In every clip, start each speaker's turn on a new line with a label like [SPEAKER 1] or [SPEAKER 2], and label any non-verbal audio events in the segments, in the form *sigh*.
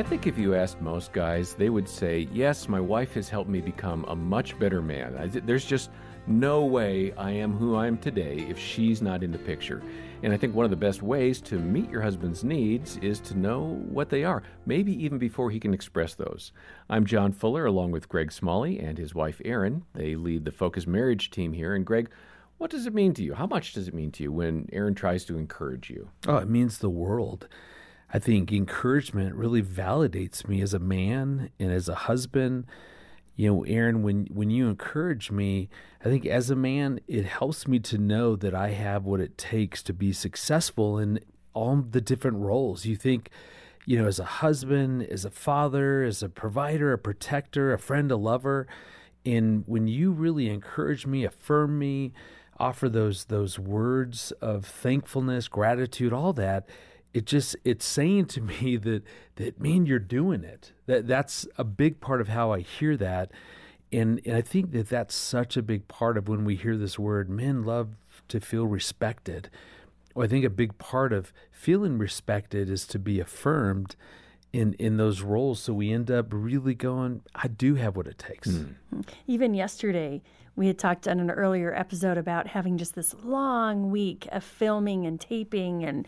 [SPEAKER 1] I think if you asked most guys, they would say, Yes, my wife has helped me become a much better man. There's just no way I am who I am today if she's not in the picture. And I think one of the best ways to meet your husband's needs is to know what they are, maybe even before he can express those. I'm John Fuller, along with Greg Smalley and his wife Erin. They lead the Focus Marriage team here. And Greg, what does it mean to you? How much does it mean to you when Erin tries to encourage you?
[SPEAKER 2] Oh, it means the world. I think encouragement really validates me as a man and as a husband. You know, Erin, when when you encourage me, I think as a man, it helps me to know that I have what it takes to be successful in all the different roles. You think, you know, as a husband, as a father, as a provider, a protector, a friend, a lover, and when you really encourage me, affirm me, offer those those words of thankfulness, gratitude, all that, it just it's saying to *laughs* me that that man you're doing it. That that's a big part of how I hear that. And, and I think that that's such a big part of when we hear this word, men love to feel respected. Well, I think a big part of feeling respected is to be affirmed in in those roles so we end up really going i do have what it takes mm.
[SPEAKER 3] even yesterday we had talked on an earlier episode about having just this long week of filming and taping and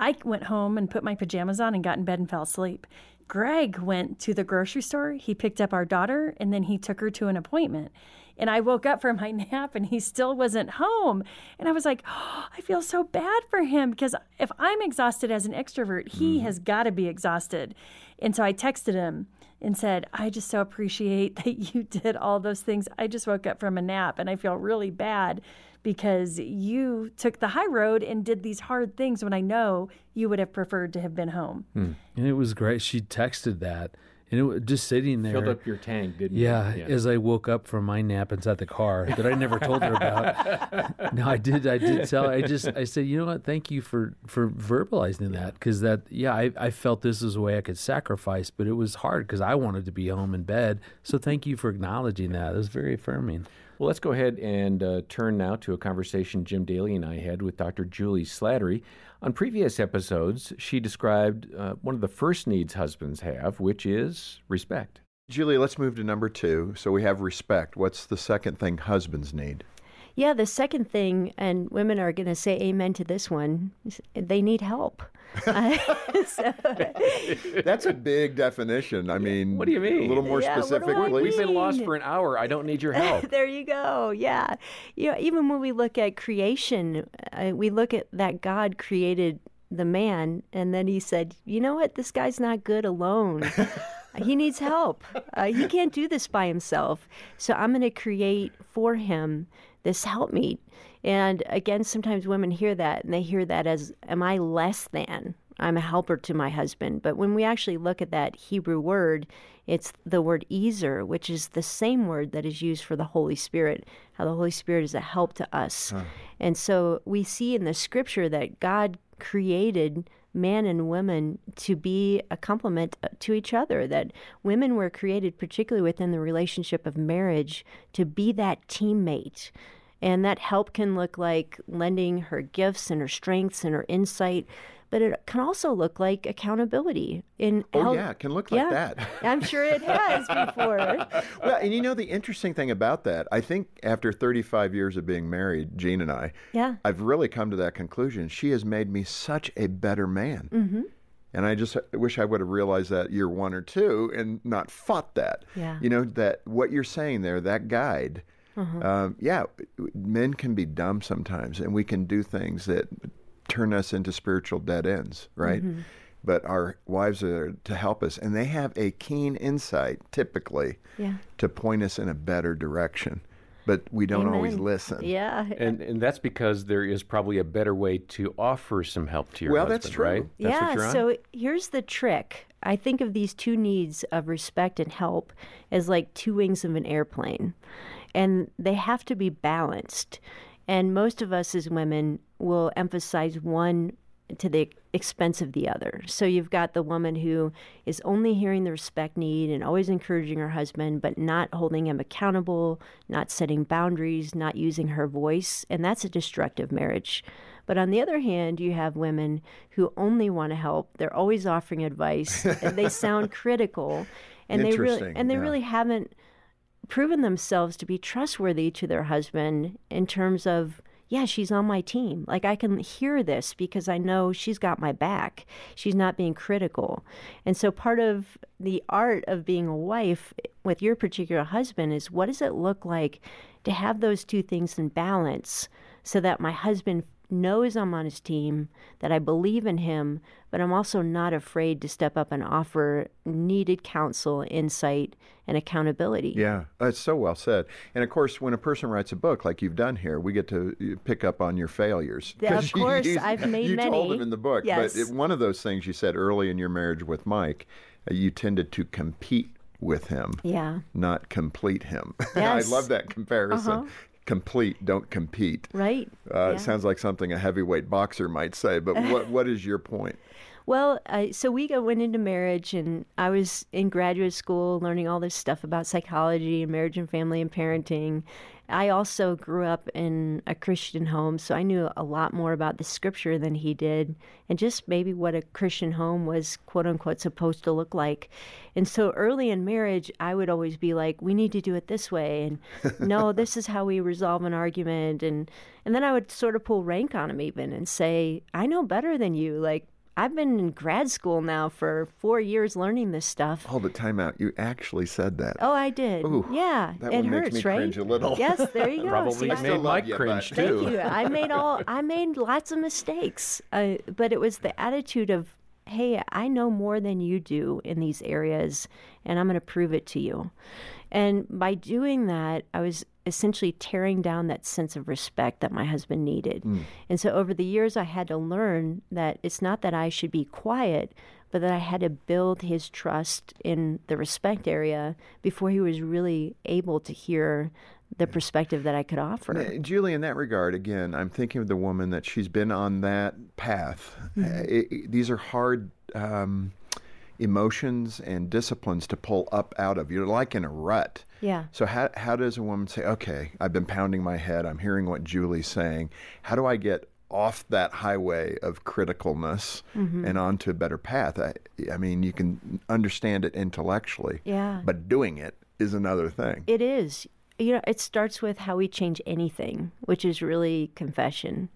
[SPEAKER 3] i went home and put my pajamas on and got in bed and fell asleep greg went to the grocery store he picked up our daughter and then he took her to an appointment and I woke up from *laughs* my nap and he still wasn't home. And I was like, oh, *gasps* I feel so bad for him because if I'm exhausted as an extrovert, he mm. has got to be exhausted. And so I texted him and said, I just so appreciate *laughs* that you did all those things. I just woke up from a nap and I feel really bad because you took the high road and did these hard things when I know you would have preferred to have been home.
[SPEAKER 2] Hmm. And it was great. She texted that and it was just sitting there.
[SPEAKER 1] Filled up your tank, didn't
[SPEAKER 2] yeah,
[SPEAKER 1] you? Yeah.
[SPEAKER 2] As I woke up from my nap inside the car *laughs* that I never told her about. *laughs* no, I did. I did tell. I just. I said, you know what? Thank you for for verbalizing that because that. Yeah, I, I felt this was a way I could sacrifice, but it was hard because I wanted to be home in bed. So thank you for acknowledging that. It was very affirming.
[SPEAKER 1] Well, let's go ahead and uh, turn now to a conversation Jim Daly and I had with Dr. Julie Slattery. On previous episodes, she described uh, one of the first needs husbands have, which is respect.
[SPEAKER 4] Julie, let's move to number two. So we have respect. What's the second thing husbands need?
[SPEAKER 5] Yeah, the second thing, and women are going to say amen to this one, they need help. *laughs* *laughs*
[SPEAKER 4] so, That's a big definition. I mean,
[SPEAKER 1] what do you mean?
[SPEAKER 4] A little more
[SPEAKER 5] yeah,
[SPEAKER 4] specifically.
[SPEAKER 1] We've been lost for an hour. I don't need your *laughs* help.
[SPEAKER 5] there you go. Yeah. You know, even when we look at creation, uh, we look at that God created the man, and then he said, you know what? This guy's not good alone. He needs help. Uh, he can't do this by himself. So I'm going to create for him this help helpmeet. And again, sometimes women hear that and they hear that as, am I less than? I'm a helper to my husband. But when we actually look at that Hebrew word, it's the word ezer, which is the same word that is used for the Holy Spirit, how the Holy Spirit is a help to us. Huh. And so we see in the scripture that God created man and woman to be a complement uh, to each other. That women were created, particularly within the relationship of marriage, to be that teammate. And that help can look like lending her gifts and her strengths and her insight but it can also look like accountability. In
[SPEAKER 4] oh help. yeah, it can look like yeah, that.
[SPEAKER 5] I'm sure it has *laughs* before.
[SPEAKER 4] well, and you know the interesting thing about that, I think after 35 years of being married, Jean and I,
[SPEAKER 5] yeah,
[SPEAKER 4] I've really come to that conclusion. She has made me such a better man.
[SPEAKER 5] Mm-hmm.
[SPEAKER 4] And I just wish I would have realized that year one or two and not fought that.
[SPEAKER 5] Yeah.
[SPEAKER 4] You know, that what you're saying there, that guide, uh-huh. um, yeah, men can be dumb sometimes, and we can do things that turn us into spiritual dead ends, right? Mm-hmm. But our wives are to help us, and they have a keen insight, typically,
[SPEAKER 5] yeah.
[SPEAKER 4] to point us in a better direction. But we don't
[SPEAKER 5] Amen.
[SPEAKER 4] always listen.
[SPEAKER 5] Yeah,
[SPEAKER 1] and and that's because there is probably a better way to offer some help to your
[SPEAKER 4] well,
[SPEAKER 1] husband,
[SPEAKER 4] that's true.
[SPEAKER 1] right?
[SPEAKER 5] That's yeah. So here's the trick. I think of these two needs of respect and help as like two wings of an airplane, and they have to be balanced. And most of us as women will emphasize one to the expense of the other. So you've got the woman who is only hearing the respect need and always encouraging her husband, but not holding him accountable, not setting boundaries, not using her voice. And that's a destructive marriage. But on the other hand, you have women who only want to help. They're always offering advice, *laughs* and they sound critical, and they really and they
[SPEAKER 4] yeah.
[SPEAKER 5] really haven't proven themselves to be trustworthy to their husband in terms of yeah she's on my team. Like i can hear this because i know she's got my back. She's not being critical. And so part of the art of being a wife with your particular husband is what does it look like to have those two things in balance so that my husband knows I'm on his team, that I believe in him, but I'm also not afraid to step up and offer needed counsel, insight, and accountability.
[SPEAKER 4] Yeah, that's so well said. And of course, when a person writes a book like you've done here, we get to uh, pick up on your failures.
[SPEAKER 5] Of *laughs*
[SPEAKER 4] you-
[SPEAKER 5] course,
[SPEAKER 4] you,
[SPEAKER 5] I've made
[SPEAKER 4] you told
[SPEAKER 5] many.
[SPEAKER 4] them in the book.
[SPEAKER 5] Yes.
[SPEAKER 4] But it, one of those things you said early in your marriage with Mike, uh, you tended to compete with him,
[SPEAKER 5] Yeah,
[SPEAKER 4] not complete him. *laughs*
[SPEAKER 5] Yes.
[SPEAKER 4] I love that comparison.
[SPEAKER 5] Uh-huh.
[SPEAKER 4] Complete, don't compete.
[SPEAKER 5] right.
[SPEAKER 4] Uh,
[SPEAKER 5] Yeah.
[SPEAKER 4] It sounds like something a heavyweight boxer might say. But *laughs* what what is your point?
[SPEAKER 5] Well, I, so we went into marriage, and I was in graduate school learning all this stuff about psychology and marriage and family and parenting. I also grew up in a Christian home, so I knew a lot more about the scripture than he did, and just maybe what a Christian home was, quote unquote, supposed to look like. And so early in marriage, I would always be like, "We need to do it this way," and *laughs* "No, this is how we resolve an argument," and and then I would sort of pull rank on him even and say, "I know better than you," like. I've been in grad school now for four years learning this stuff.
[SPEAKER 4] Hold it, time out. You actually said that.
[SPEAKER 5] Oh, I did.
[SPEAKER 4] Ooh,
[SPEAKER 5] yeah, it hurts, right?
[SPEAKER 4] cringe a little.
[SPEAKER 5] Yes, there you *laughs* go.
[SPEAKER 1] Probably
[SPEAKER 5] See, I-
[SPEAKER 1] made Mike
[SPEAKER 4] you,
[SPEAKER 1] cringe
[SPEAKER 4] but-
[SPEAKER 1] too.
[SPEAKER 5] Thank you. I made all. *laughs* I made lots of mistakes, uh, but it was the attitude of, "Hey, I know more than you do in these areas, and I'm going to prove it to you." And by doing that, I was essentially tearing down that sense of respect that my husband needed. And so over the years, I had to learn that it's not that I should be quiet, but that I had to build his trust in the respect area before he was really able to hear the perspective that I could offer.
[SPEAKER 4] Uh, Julie, in that regard, again, I'm thinking of the woman that she's been on that path. Uh, it- it- these are hard um, emotions and disciplines to pull up out of. You're like in a rut.
[SPEAKER 5] Yeah.
[SPEAKER 4] So how how does a woman say, okay, I've been pounding my head. I'm hearing what Julie's saying. How do I get off that highway of criticalness
[SPEAKER 5] Mm-hmm.
[SPEAKER 4] and onto a better path? I, I mean, you can understand it intellectually,
[SPEAKER 5] Yeah.
[SPEAKER 4] but doing it is another thing.
[SPEAKER 5] It is. You know, it starts with how we change anything, which is really confession.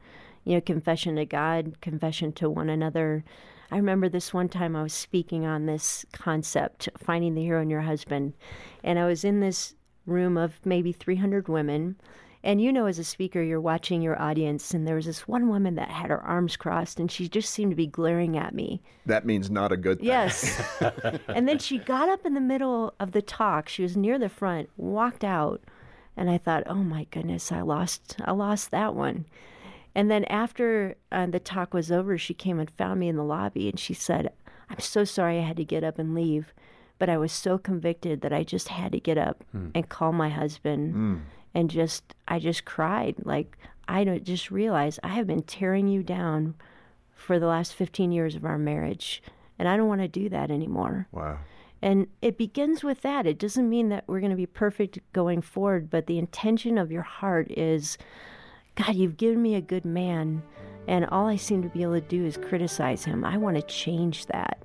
[SPEAKER 5] You know, confession to God, confession to one another. I remember this one time I was speaking on this concept, finding the hero in your husband. And I was in this room of maybe 300 women. And you know, as a speaker, you're watching your audience, and there was this one woman that had her arms crossed, and she just seemed to be glaring at me.
[SPEAKER 4] that means not a good thing.
[SPEAKER 5] Yes. *laughs* and then she got up in the middle of the talk. She was near the front, walked out, and I thought, "Oh my goodness, I lost I lost that one." And then after uh, the talk was over, she came and found me in the lobby and she said, "I'm so sorry I had to get up and leave, but I was so convicted that I just had to get up and call my husband and just I just cried like I don't just realized I have been tearing you down for the last 15 years of our marriage and I don't want to do that anymore.
[SPEAKER 4] Wow.
[SPEAKER 5] And it begins with that. It doesn't mean that we're going to be perfect going forward, but the intention of your heart is God, you've given me a good man, and all I seem to be able to do is criticize him. I want to change that.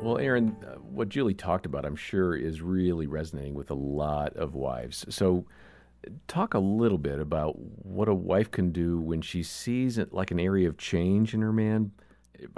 [SPEAKER 1] Well, Erin, uh, what Julie talked about, I'm sure, is really resonating with a lot of wives. So, talk a little bit about what a wife can do when she sees it like an area of change in her man.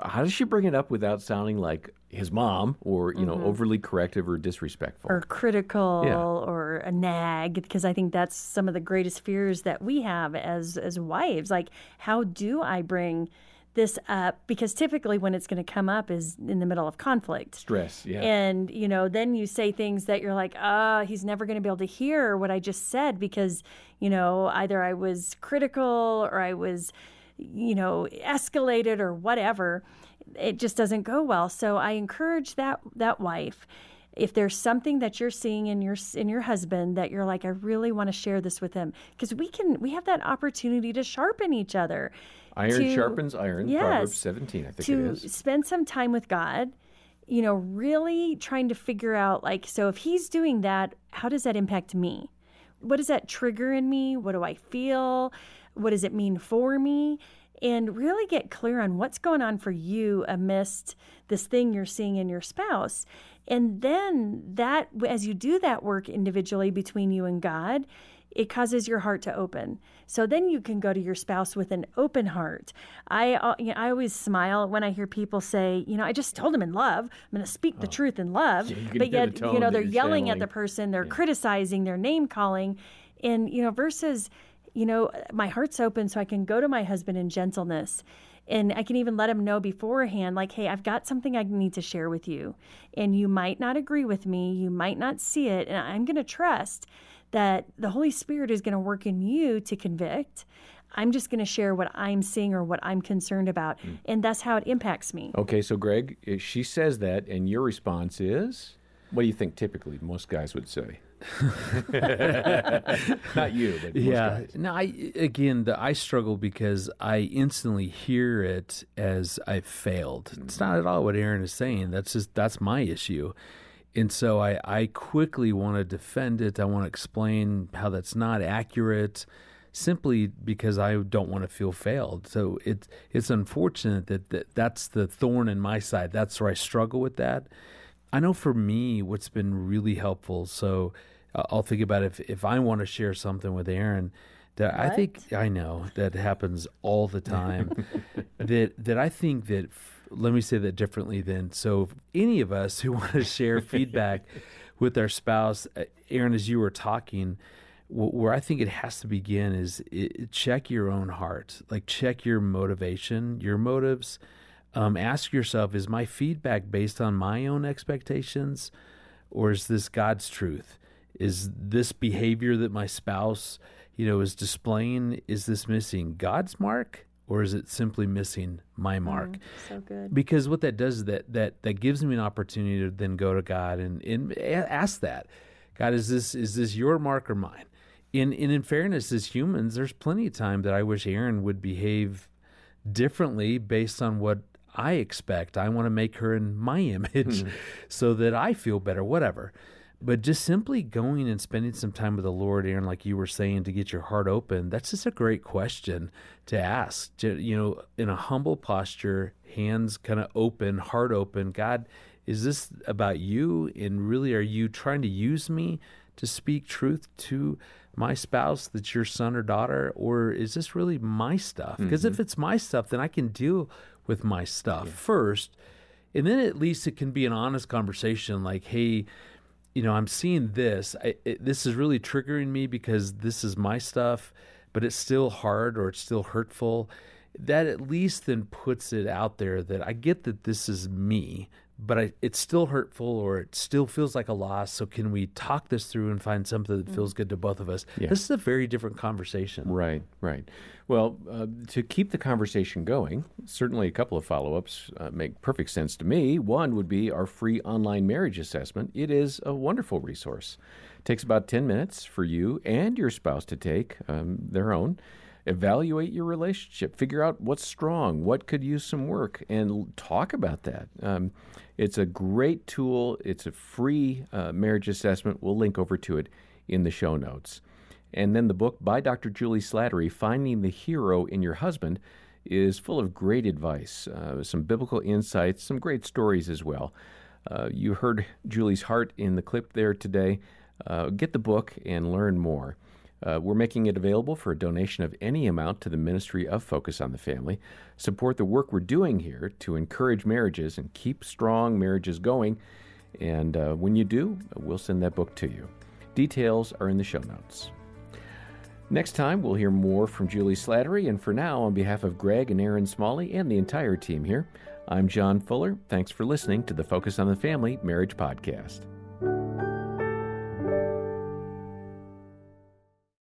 [SPEAKER 1] How does she bring it up without sounding like his mom or, you know, overly corrective or disrespectful?
[SPEAKER 3] or critical
[SPEAKER 1] Yeah.
[SPEAKER 3] or a nag because I think that's some of the greatest fears that we have as as wives. Like, how do I bring this up? Because typically, when it's going to come up is in the middle of conflict.
[SPEAKER 1] Stress, yeah.
[SPEAKER 3] And, you know, then you say things that you're like, ah, he's never going to be able to hear what I just said because, you know, either I was critical or I was, you know, escalated or whatever. It just doesn't go well. So I encourage that that wife if there's something that you're seeing in your in your husband that you're like I really want to share this with him because we can we have that opportunity to sharpen each other.
[SPEAKER 1] iron
[SPEAKER 3] to-
[SPEAKER 1] sharpens iron.
[SPEAKER 3] Yes.
[SPEAKER 1] Proverbs 17, I think
[SPEAKER 3] to
[SPEAKER 1] it is.
[SPEAKER 3] spend some time with God, you know, really trying to figure out like, so if he's doing that, how does that impact me? what does that trigger in me? What do I feel? What does it mean for me? And really get clear on what's going on for you amidst this thing you're seeing in your spouse. And then that, as you do that work individually between you and God, it causes your heart to open. So then you can go to your spouse with an open heart. I uh, you know, I always smile when I hear people say, you know, I just told him in love. I'm going to speak the oh. truth in love.
[SPEAKER 1] Yeah,
[SPEAKER 3] but yet, you know, they're yelling
[SPEAKER 1] channeling.
[SPEAKER 3] at the person, they're yeah. criticizing, they're name calling, and you know, versus, you know, my heart's open so I can go to my husband in gentleness and I can even let him know beforehand, like, hey, I've got something I need to share with you. And you might not agree with me, you might not see it, and I'm going to trust that the Holy Spirit is going to work in you to convict. I'm just going to share what I'm seeing or what I'm concerned about. Mm. And that's how it impacts me.
[SPEAKER 1] Okay, so Greg, she says that, and your response is what do you think typically most guys would say? *laughs* Not you, but
[SPEAKER 2] yeah. No, I again, the, I struggle because I instantly hear it as I failed. It's mm-hmm. not at all what Erin is saying. That's just that's my issue and so I, I quickly want to defend it. I want to explain how that's not accurate, simply because I don't want to feel failed. So it's it's unfortunate that, that that's the thorn in my side. That's where I struggle with that. I know for me, what's been really helpful. So uh, I'll think about if if I want to share something with Erin. That what? I think I know that happens all the time. *laughs* that that I think that let me say that differently then. So, any of us who *laughs* want to share feedback with our spouse, Erin, as you were talking, where I think it has to begin is it, check your own heart, like check your motivation, your motives. Um, ask yourself: Is my feedback based on my own expectations, or is this God's truth? Is this behavior that my spouse, you know, is displaying? Is this missing God's mark? or is it simply missing my mm, mark? Mm,
[SPEAKER 3] so good.
[SPEAKER 2] Because what that does is that that that gives me an opportunity to then go to God and, and ask that, God, is this is this your mark or mine? In, in in fairness, as humans, there's plenty of time that I wish Erin would behave differently based on what I expect. I want to make her in my *laughs* image, mm. so that I feel better. Whatever but just simply going and spending some time with the Lord, Erin, like you were saying, to get your heart open, that's just a great question to ask. To, you know, in a humble posture, hands kind of open, heart open. God, is this about you? And really, are you trying to use me to speak truth to my spouse that's your son or daughter? Or is this really my stuff? Because mm-hmm. if it's my stuff, then I can deal with my stuff yeah. first. And then at least it can be an honest conversation like, hey, you know, I'm seeing this. I, it, this is really triggering me because this is my stuff, but it's still hard or it's still hurtful. That at least then puts it out there that I get that this is me, but I, it's still hurtful or it still feels like a loss. So can we talk this through and find something that feels good to both of us? Yeah. This is a very different conversation.
[SPEAKER 1] Right, right. Well, uh, to keep the conversation going, certainly a couple of follow ups uh, make perfect sense to me. One would be our free online marriage assessment. It is a wonderful resource. It takes about 10 minutes for you and your spouse to take um, their own evaluate your relationship, figure out what's strong, what could use some work, and talk about that. Um, it's a great tool. It's a free uh, marriage assessment. We'll link over to it in the show notes. And then the book by Dr. Julie Slattery, Finding the Hero in Your Husband, is full of great advice, uh, some biblical insights, some great stories as well. Uh, you heard Julie's heart in the clip there today. Uh, get the book and learn more. Uh, we're making it available for a donation of any amount to the Ministry of Focus on the Family. Support the work we're doing here to encourage marriages and keep strong marriages going. And uh, when you do, we'll send that book to you. Details are in the show notes. Next time, we'll hear more from Julie Slattery. And for now, on behalf of Greg and Erin Smalley and the entire team here, I'm John Fuller. Thanks for listening to the Focus on the Family Marriage Podcast.